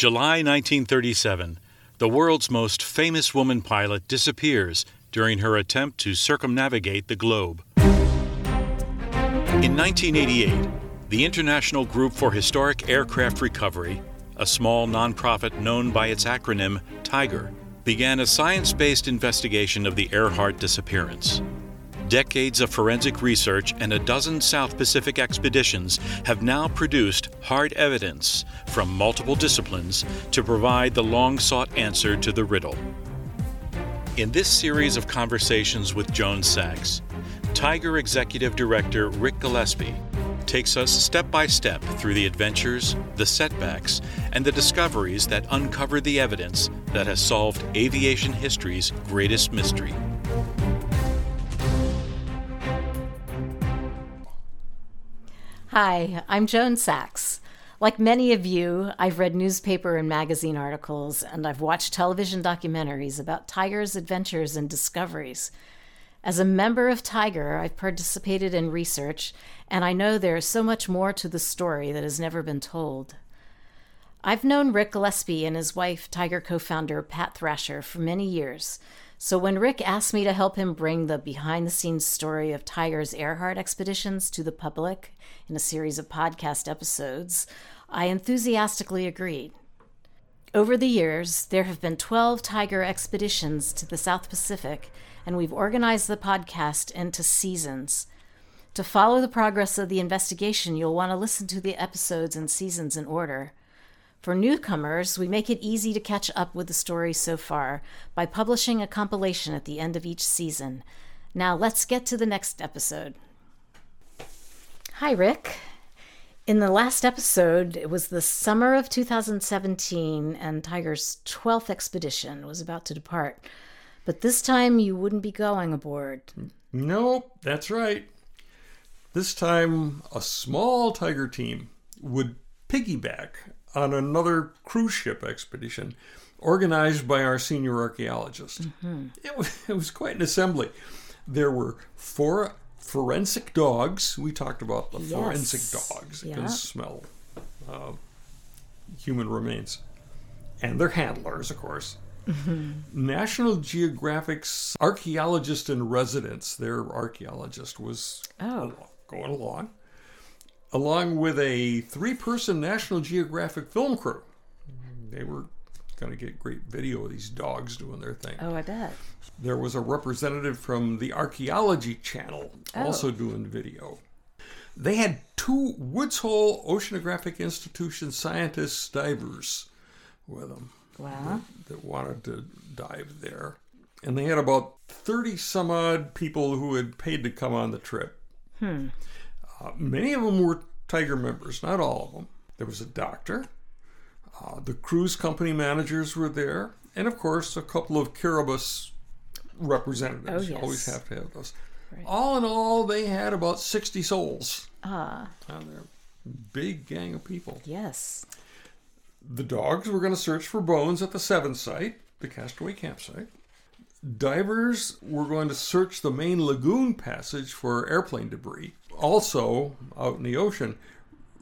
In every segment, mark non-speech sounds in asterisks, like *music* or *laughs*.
July 1937. The world's most famous woman pilot disappears during her attempt to circumnavigate the globe. In 1988, the International Group for Historic Aircraft Recovery, a small nonprofit known by its acronym TIGHAR, began a science based investigation of the Earhart disappearance. Decades of forensic research and a dozen South Pacific expeditions have now produced hard evidence from multiple disciplines to provide the long sought answer to the riddle. In this series of conversations with Joan Sachs, TIGHAR Executive Director Ric Gillespie takes us step by step through the adventures, the setbacks, and the discoveries that uncover the evidence that has solved aviation history's greatest mystery. Hi, I'm Joan Sachs. Like many of you, I've read newspaper and magazine articles, and I've watched television documentaries about TIGHAR's adventures and discoveries. As a member of TIGHAR, I've participated in research, and I know there is so much more to the story that has never been told. I've known Ric Gillespie and his wife, TIGHAR co founder Pat Thrasher, for many years. So when Rick asked me to help him bring the behind the scenes story of TIGHAR's Earhart expeditions to the public in a series of podcast episodes, I enthusiastically agreed. Over the years, there have been 12 TIGHAR expeditions to the South Pacific, and we've organized the podcast into seasons. To follow the progress of the investigation, you'll want to listen to the episodes and seasons in order. For newcomers, we make it easy to catch up with the story so far by publishing a compilation at the end of each season. Now let's get to the next episode. Hi, Rick. In the last episode, it was the summer of 2017, and TIGHAR's 12th expedition was about to depart. But this time you wouldn't be going aboard. Nope, that's right. This time, a small TIGHAR team would piggyback on another cruise ship expedition organized by our senior archeologist. Mm-hmm. It, was, *laughs* it was quite an assembly. There were four forensic dogs. We talked about the yes. forensic dogs yeah. can smell uh, human remains. And their handlers, of course. Mm-hmm. National Geographic's archaeologist in residence, their archaeologist, was oh. going along along with a three person National Geographic film crew. They were going to get great video of these dogs doing their thing. Oh, I bet. There was a representative from the Archaeology Channel oh. also doing video. They had two Woods Hole Oceanographic Institution scientists, divers with them. Wow. That, that wanted to dive there. And they had about 30 some odd people who had paid to come on the trip. Hmm. Uh, many of them were TIGHAR members, not all of them. There was a doctor. Uh, the cruise company managers were there. And of course, a couple of Kiribati representatives. Oh, yes. You always have to have those. Right. All in all, they had about 60 souls. Ah. Uh, big gang of people. Yes. The dogs were going to search for bones at the Seven site, the castaway campsite. Divers were going to search the main lagoon passage for airplane debris. Also, out in the ocean,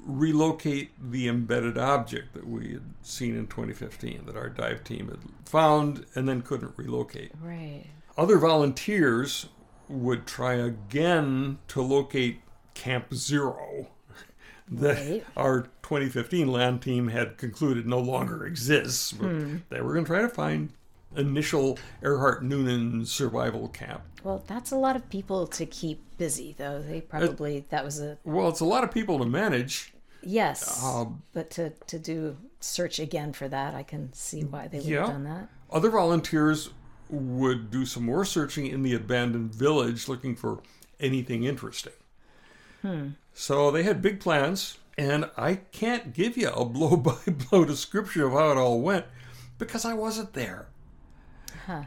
relocate the embedded object that we had seen in 2015 that our dive team had found and then couldn't relocate. Right. Other volunteers would try again to locate Camp Zero *laughs* that right. our 2015 land team had concluded no longer exists. Hmm. They were going to try to find initial Earhart Noonan survival camp. Well, that's a lot of people to keep busy, though. They probably that was a well, it's a lot of people to manage. Yes, um, but to to do search again for that, I can see why they would yeah. have done that. Other volunteers would do some more searching in the abandoned village, looking for anything interesting. Hmm. So they had big plans, and I can't give you a blow *laughs* by blow description of how it all went because I wasn't there. Huh.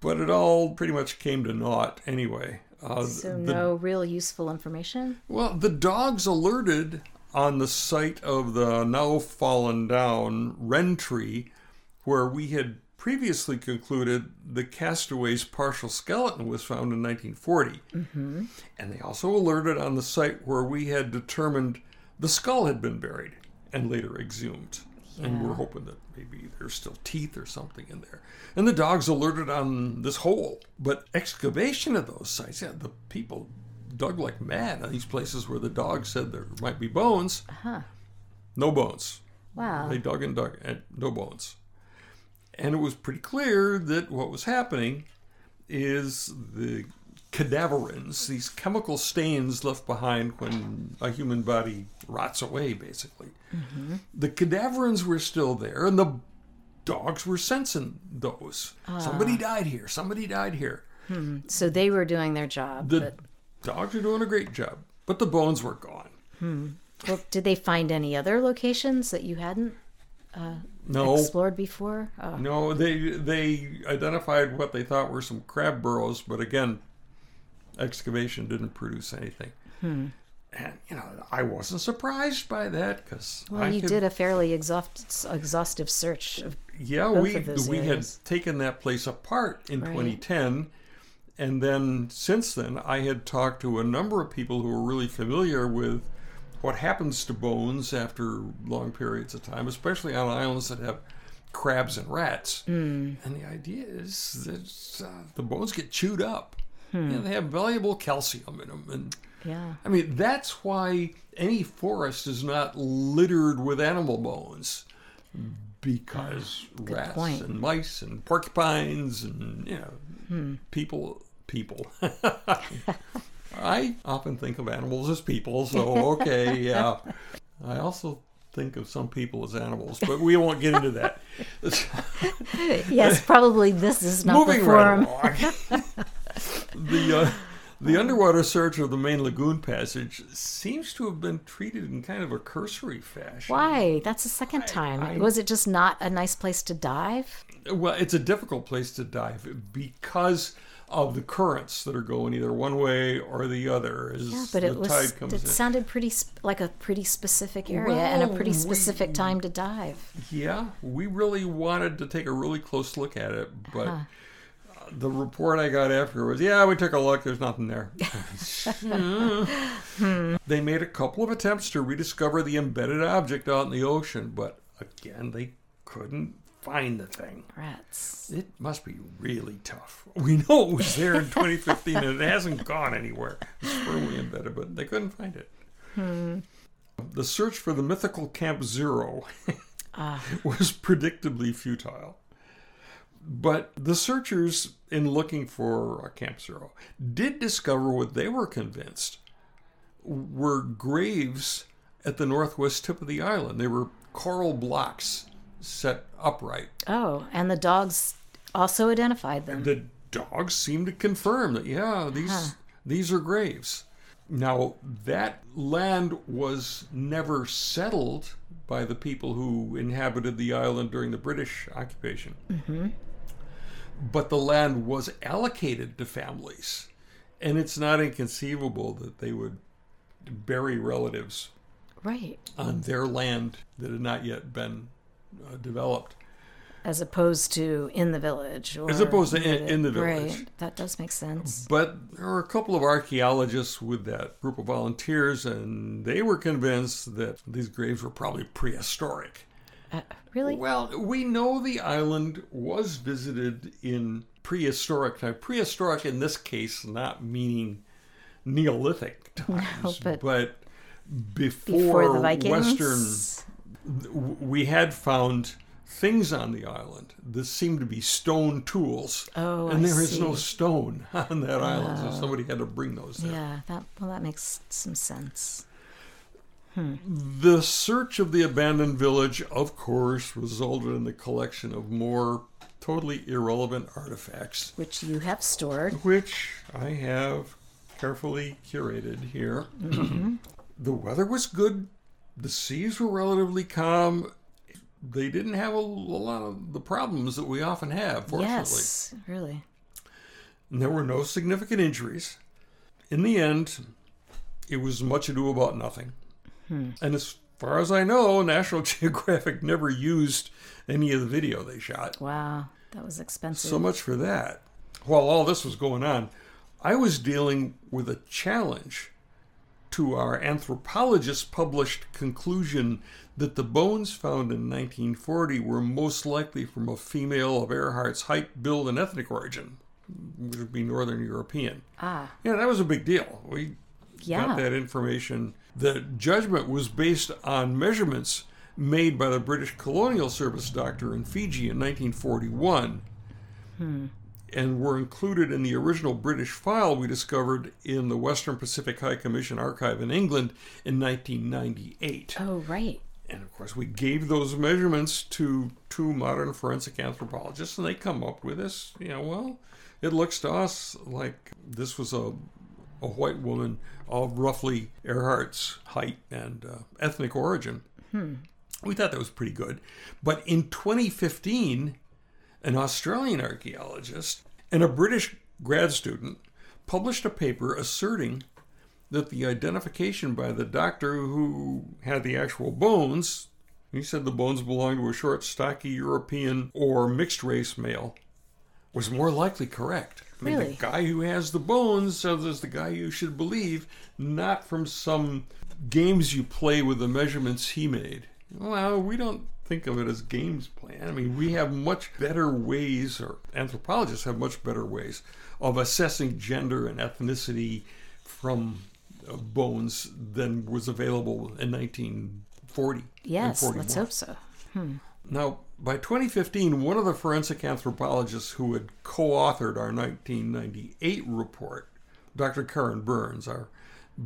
But it all pretty much came to naught anyway. Uh, so the, no real useful information. Well, the dogs alerted on the site of the now fallen down wren tree, where we had previously concluded the castaway's partial skeleton was found in 1940. Mm-hmm. And they also alerted on the site where we had determined the skull had been buried and later exhumed. and we're hoping that maybe there's still teeth or something in there. And the dogs alerted on this hole. But excavation of those sites, yeah, the people dug like mad on these places where the dogs said there might be bones. Huh. No bones. Wow. They dug and dug, and no bones. And it was pretty clear that what was happening is the cadaverines, these chemical stains left behind when a human body rots away, basically. Mm-hmm. The cadaverines were still there, and the dogs were sensing those. Somebody ah. died here. Somebody died here. Hmm. So they were doing their job. The but, dogs are doing a great job, but the bones were gone. Hmm. well, did they find any other locations that you hadn't No, explored before? Oh, No, they they identified what they thought were some crab burrows, but again, excavation didn't produce anything. Hmm. And you know, I wasn't surprised by that because well, I you could, did a fairly exhaust, exhaustive search. Of, yeah, we we had taken that place apart in Right. 2010, and then since then I had talked to a number of people who were really familiar with what happens to bones after long periods of time, especially on islands that have crabs and rats. Hmm. And the idea is that uh, the bones get chewed up. Hmm. Know, they have valuable calcium in them, and yeah. I mean that's why any forest is not littered with animal bones because rats point. and mice and porcupines and you know Hmm. people people. *laughs* I often think of animals as people, so okay, yeah. I also think of some people as animals, but we won't get into that. *laughs* Yes, probably this is not Moving the right along. *laughs* the uh, the underwater search of the main lagoon passage seems to have been treated in kind of a cursory fashion. Why? That's the second time. I- Was it just not a nice place to dive? Well, it's a difficult place to dive because of the currents that are going either one way or the other as Yeah, but the it was. tide comes It in. sounded pretty sp- like a pretty specific area and a Well, pretty we- specific time to dive. Yeah, we really wanted to take a really close look at it, but uh, the report I got after was, yeah, we took a look. There's nothing there. *laughs* They made a couple of attempts to rediscover the embedded object out in the ocean, but again, they couldn't find the thing. Rats. It must be really tough. *laughs* We know it was there in 2015 and it hasn't gone anywhere. It's firmly embedded, but they couldn't find it. Hmm. The search for the mythical Camp Zero ah. *laughs* was predictably futile. But the searchers, in looking for a Camp Zero, did discover what they were convinced were graves at the northwest tip of the island. They were coral blocks set upright. Oh, and the dogs also identified them. The dogs seemed to confirm that, yeah, these these are graves. Now that land was never settled by the people who inhabited the island during the British occupation. Mm-hmm. But the land was allocated to families, and it's not inconceivable that they would bury relatives Right. on their land that had not yet been uh, developed. As opposed to in the village. Or As opposed to in- in the village. Right. That does make sense. But there were a couple of archaeologists with that group of volunteers, and they were convinced that these graves were probably prehistoric. Uh, really? Well, we know the island was visited in prehistoric time. Prehistoric in this case, not meaning Neolithic times, *laughs* but- but before, Before the Vikings? Western we had found things on the island that seemed to be stone tools. Oh, and I there is no stone *laughs* on that island, so somebody had to bring those there. Yeah, that well that makes some sense. Hmm. The search of the abandoned village, of course, resulted in the collection of more totally irrelevant artifacts, Which you have stored. which I have carefully curated here. Mm-hmm. the weather was good, the seas were relatively calm. They didn't have a, a lot of the problems that we often have, fortunately. Yes, really. And there were no significant injuries. In the end, it was much ado about nothing. Hmm. And as far as I know, *laughs* National Geographic never used any of the video they shot. Wow, that was expensive. So much for that. While all this was going on, I was dealing with a challenge to our anthropologist published conclusion that the bones found in 1940 were most likely from a female of Earhart's height, build, and ethnic origin, which would be Northern European. Ah. Yeah, that was a big deal. We Yeah. got that information. The judgment was based on measurements made by the British Colonial Service doctor in Fiji in 1941 and were included in the original British file we discovered in the Western Pacific High Commission archive in England in 1998. Oh, right. And of course, we gave those measurements to two modern forensic anthropologists, and they come up with this. You know, well, it looks to us like this was a a white woman of roughly Earhart's height and uh, ethnic origin. We thought that was pretty good. But in 2015, an Australian archaeologist and a British grad student published a paper asserting that the identification by the doctor who had the actual bones, he said the bones belonged to a short, stocky European or mixed race male, was more likely correct. I mean, Really? the guy who has the bones says is the guy you should believe, not from some games you play with the measurements he made. Well, we don't think of it as games plan. I mean, we have much better ways, or anthropologists have much better ways of assessing gender and ethnicity from uh, bones than was available in 1940. and Yes, let's hope so. Now, by 2015, one of the forensic anthropologists who had co authored our 1998 report, Dr. Karen Burns, our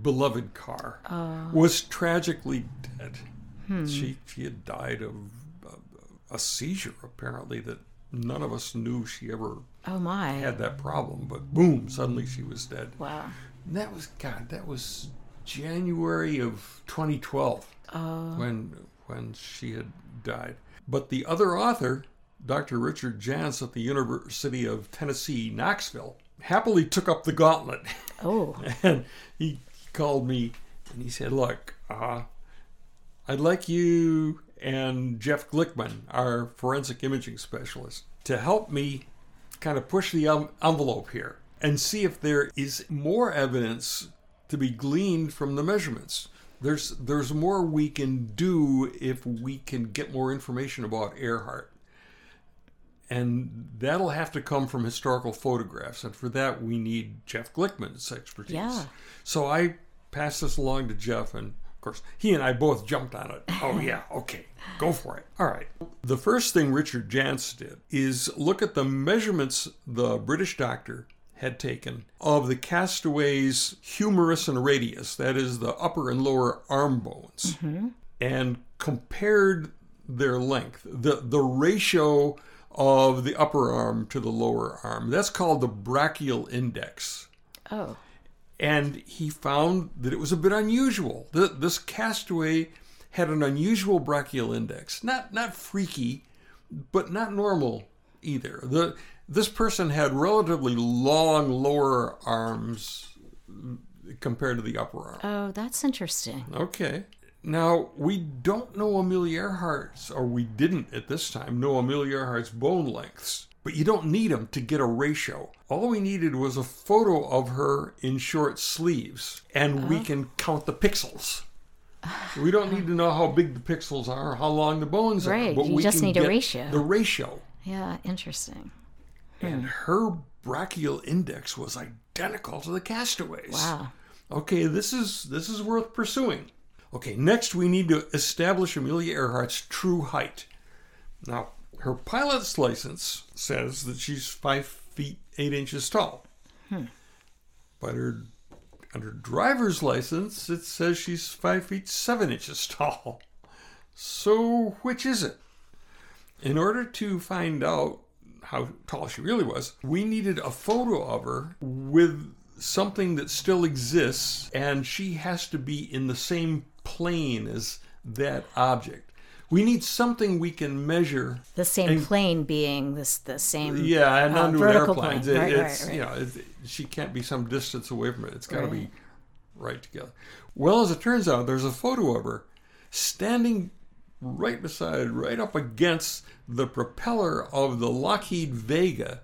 beloved Carr, was tragically dead. She, she had died of uh, a seizure, apparently, that none of us knew she ever Oh, my. had that problem. But boom, suddenly she was dead. Wow. And that was God. That was January of 2012 when when she had died. But the other author, Dr. Richard Jantz at the University of Tennessee, Knoxville, happily took up the gauntlet, Oh, *laughs* and he called me and he said, "Look, uh, I'd like you and Jeff Glickman, our forensic imaging specialist, to help me kind of push the envelope here and see if there is more evidence to be gleaned from the measurements. There's there's more we can do if we can get more information about Earhart. And that'll have to come from historical photographs. And for that, we need Jeff Glickman's expertise. Yeah. So I pass this along to Jeff, and of course, he and I both jumped on it. Oh, yeah, *laughs* okay, go for it. All right. The first thing Richard Jantz did is look at the measurements the British doctor had taken of the castaway's humerus and radius, that is, the upper and lower arm bones, mm-hmm. and compared their length, the, the ratio of the upper arm to the lower arm. That's called the brachial index oh, and he found that it was a bit unusual. Th- This castaway had an unusual brachial index, not not freaky, but not normal either. The this person had relatively long lower arms compared to the upper arm. oh, that's interesting. Okay. Now, we don't know Amelia Earhart's, or we didn't at this time know Amelia Earhart's bone lengths, but you don't need them to get a ratio. All we needed was a photo of her in short sleeves, and we uh-huh. can count the pixels. We don't need to know how big the pixels are, how long the bones are, Right, but you we just can need a ratio. The ratio. Yeah, interesting. And hmm. her brachial index was identical to the castaways. Wow. Okay, this is this is worth pursuing. Okay, next we need to establish Amelia Earhart's true height. Now, her pilot's license says that she's five feet eight inches tall. Hmm. But her on her driver's license it says she's five feet seven inches *laughs* tall. So which is it? In order to find out how tall she really was, we needed a photo of her with something that still exists, and she has to be in the same plane as that object. We need something we can measure. The same And- plane being this the same. Yeah, and uh, under vertical airplanes, plane. it- Right, it's right, right. you know, it, she can't be some distance away from it. It's got to be Right. together. Well, as it turns out, there's a photo of her standing right beside, right up against the propeller of the Lockheed Vega,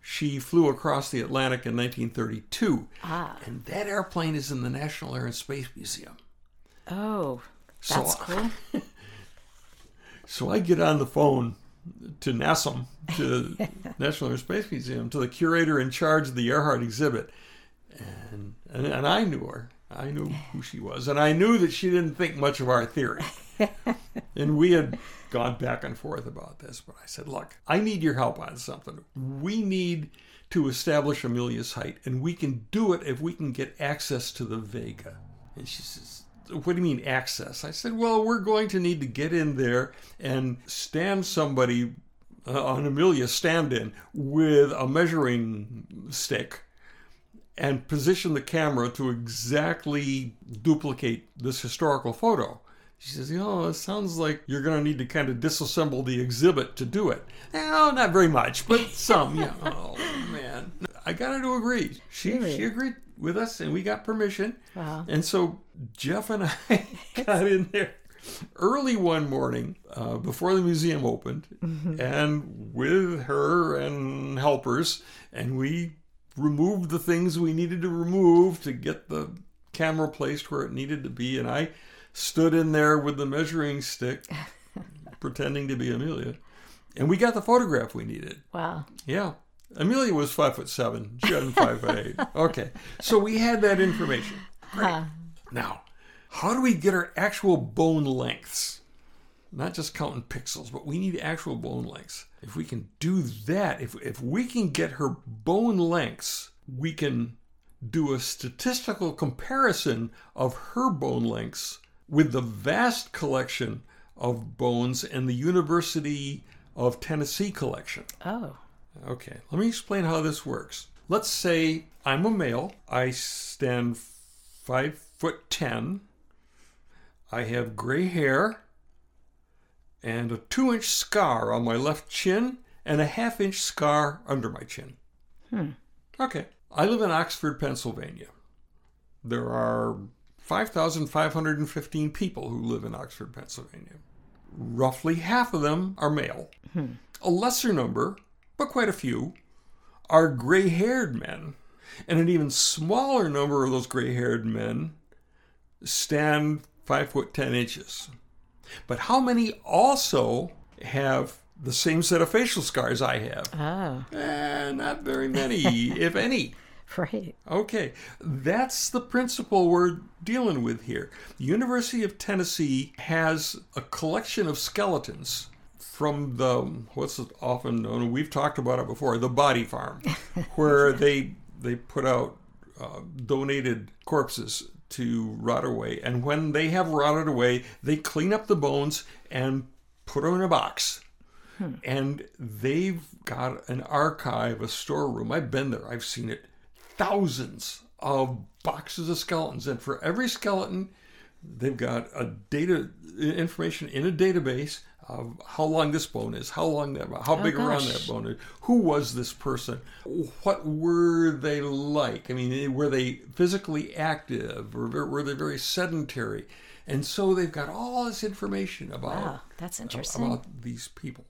she flew across the Atlantic in 1932. Ah. And that airplane is in the National Air and Space Museum. Oh, So- that's cool. *laughs* So I get on the phone to NASM, to *laughs* National Air and Space Museum, to the curator in charge of the Earhart exhibit. And, and, and I knew her. I knew who she was. And I knew that she didn't think much of our theory. *laughs* and we had gone back and forth about this. But I said, look, I need your help on something. We need to establish Amelia's height. And we can do it if we can get access to the Vega. And she says, what do you mean access? I said, well, we're going to need to get in there and stand somebody uh, on Amelia stand in with a measuring stick and position the camera to exactly duplicate this historical photo. She says, you know, it sounds like you're going to need to kind of disassemble the exhibit to do it. No, not very much, but some. Yeah. *laughs* Oh, man. I got her to agree. She, Really? she agreed with us, and we got permission. Wow. And so Jeff and *laughs* I got in there early one morning uh, before the museum opened, and with her and helpers, and we removed the things we needed to remove to get the camera placed where it needed to be. And I stood in there with the measuring stick, *laughs* pretending to be Amelia, and we got the photograph we needed. Wow. Yeah. Amelia was five foot seven. She wasn't five foot eight. *laughs* Okay. So we had that information. Great. Now, how do we get our actual bone lengths? Not just counting pixels, but we need actual bone lengths. If we can do that, if, if we can get her bone lengths, we can do a statistical comparison of her bone lengths with the vast collection of bones in the University of Tennessee collection. Oh. Okay, let me explain how this works. Let's say I'm a male. I stand five foot ten. I have gray hair and a two inch scar on my left chin and a half inch scar under my chin. Hmm. Okay, I live in Oxford, Pennsylvania. There are 5,515 people who live in Oxford, Pennsylvania. Roughly half of them are male. Hmm. A lesser number, but quite a few, are gray haired men. And an even smaller number of those gray haired men stand five foot ten inches. But how many also have the same set of facial scars I have? Oh. Eh, not very many, *laughs* if any. Right. Okay, that's the principle we're dealing with here. The University of Tennessee has a collection of skeletons from the what's it often known we've talked about it before the body farm *laughs* where they they put out uh, donated corpses to rot away. And when they have rotted away they clean up the bones and put them in a box. And they've got an archive a storeroom. I've been there. I've seen it. Thousands of boxes of skeletons. And for every skeleton they've got a data information in a database of how long this bone is, how long that, how oh, big around that bone is, who was this person, what were they like? I mean, were they physically active or were they very sedentary? And so they've got all this information about Wow. That's uh, interesting. about these people.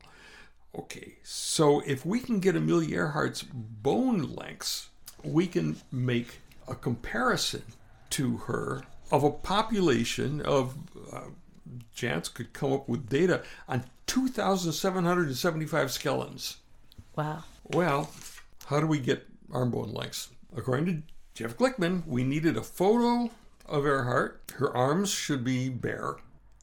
Okay, so if we can get Amelia Earhart's bone lengths, we can make a comparison to her of a population of. Uh, could come up with data on 2,775 skeletons. Wow. Well, how do we get arm bone lengths? According to Jeff Glickman, we needed a photo of Earhart. Her arms should be bare.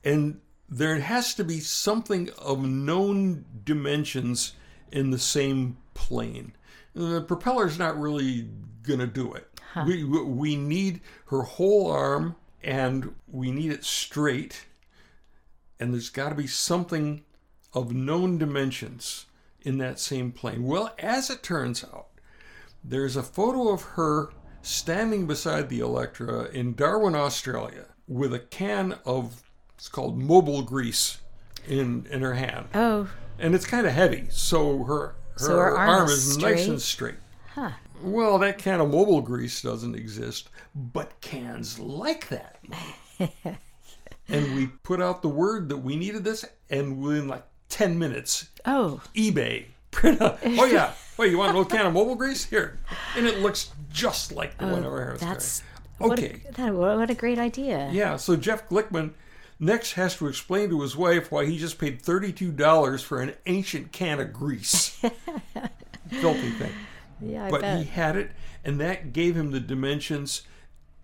And there has to be something of known dimensions in the same plane. The propeller's not really going to do it. We, we need her whole arm and we need it straight. And there's got to be something of known dimensions in that same plane. Well, as it turns out, there's a photo of her standing beside the Electra in Darwin, Australia, with a can of it's called Mobil grease in in her hand, Oh. and it's kind of heavy, so her her, So her arm is is nice and straight. Huh. Well, that can of Mobil grease doesn't exist, but cans like that. *laughs* and we put out the word that we needed this, and within like 10 minutes, Oh. eBay print *laughs* oh yeah, wait, you want a little can of Mobil grease? Here. And it looks just like the oh, one over here. Oh, That's carrying. what Okay. a, that, what a great idea. Yeah, so Jeff Glickman next has to explain to his wife why he just paid $32 for an ancient can of grease. *laughs* Filthy thing. Yeah, I but bet. he had it, and that gave him the dimensions.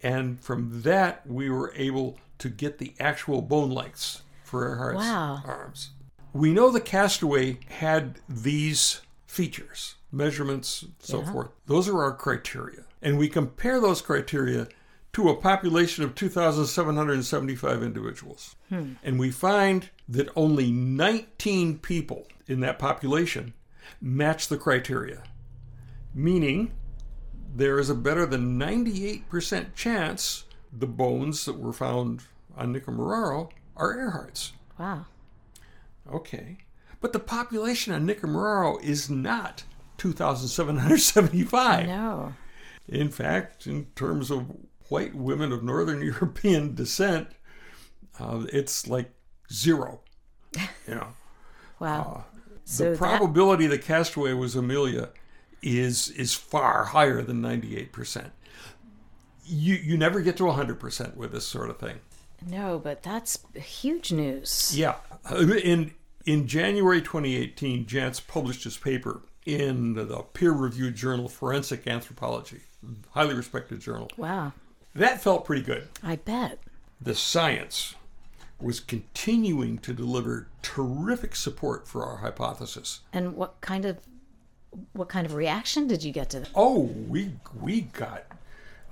And from that, we were able to get the actual bone lengths for Earhart's Wow. arms. We know the Castaway had these features, measurements, so Yeah. forth. Those are our criteria. And we compare those criteria to a population of 2,775 individuals. Hmm. And we find that only 19 people in that population match the criteria meaning there is a better than 98% chance the bones that were found on Nikumaroro are Earhart's. wow. Okay. But the population on Nikumaroro is not 2,775. No. In fact, in terms of white women of Northern *laughs* European descent, uh, it's like zero. You know, Wow. the so that, probability that Castaway was Amelia is is far higher than 98%. You you never get to 100% with this sort of thing. no, but that's huge news. Yeah. In in January 2018, Jantz published his paper in the peer-reviewed journal Forensic Anthropology, highly respected journal. Wow. That felt pretty good. I bet. The science was continuing to deliver terrific support for our hypothesis. And what kind of what kind of reaction did you get to that? Oh, we we got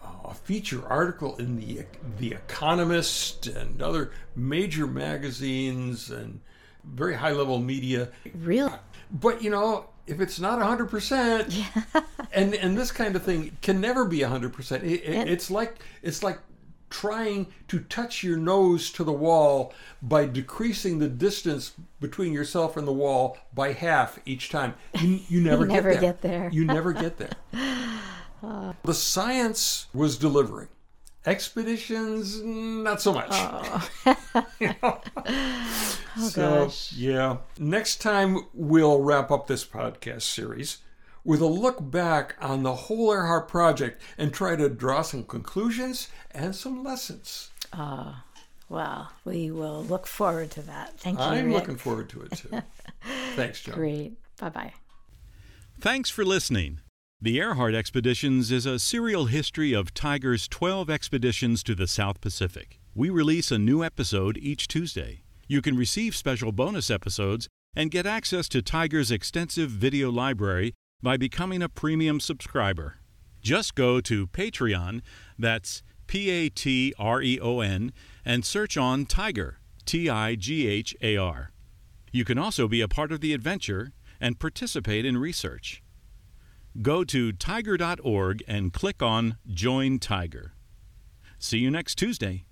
uh, a feature article in the the Economist and other major magazines and very high level media. Really? But you know, if it's not hundred percent, yeah. and and this kind of thing can never be hundred percent. It's like it's like trying to touch your nose to the wall by decreasing the distance between yourself and the wall by half each time. You, you *laughs* never, You never get, there. get there. You never get there. *laughs* the science was delivering. Expeditions, not so much. Oh. *laughs* You know? Oh So, gosh. yeah. Next time, we'll wrap up this podcast series with a look back on the whole Earhart project and try to draw some conclusions and some lessons. Ah, well, we will look forward to that. Thank you. I'm Rick. looking forward to it too. *laughs* Thanks, John. Great. Bye bye. Thanks for listening. The Earhart Expeditions is a serial history of TIGHAR's 12 expeditions to the South Pacific. We release a new episode each Tuesday. You can receive special bonus episodes and get access to TIGHAR's extensive video library by becoming a premium subscriber. Just go to Patreon, that's P A T R E O N, and search on TIGHAR, T I G H A R. You can also be a part of the adventure and participate in research. Go to tighar.org and click on Join TIGHAR. See you next Tuesday.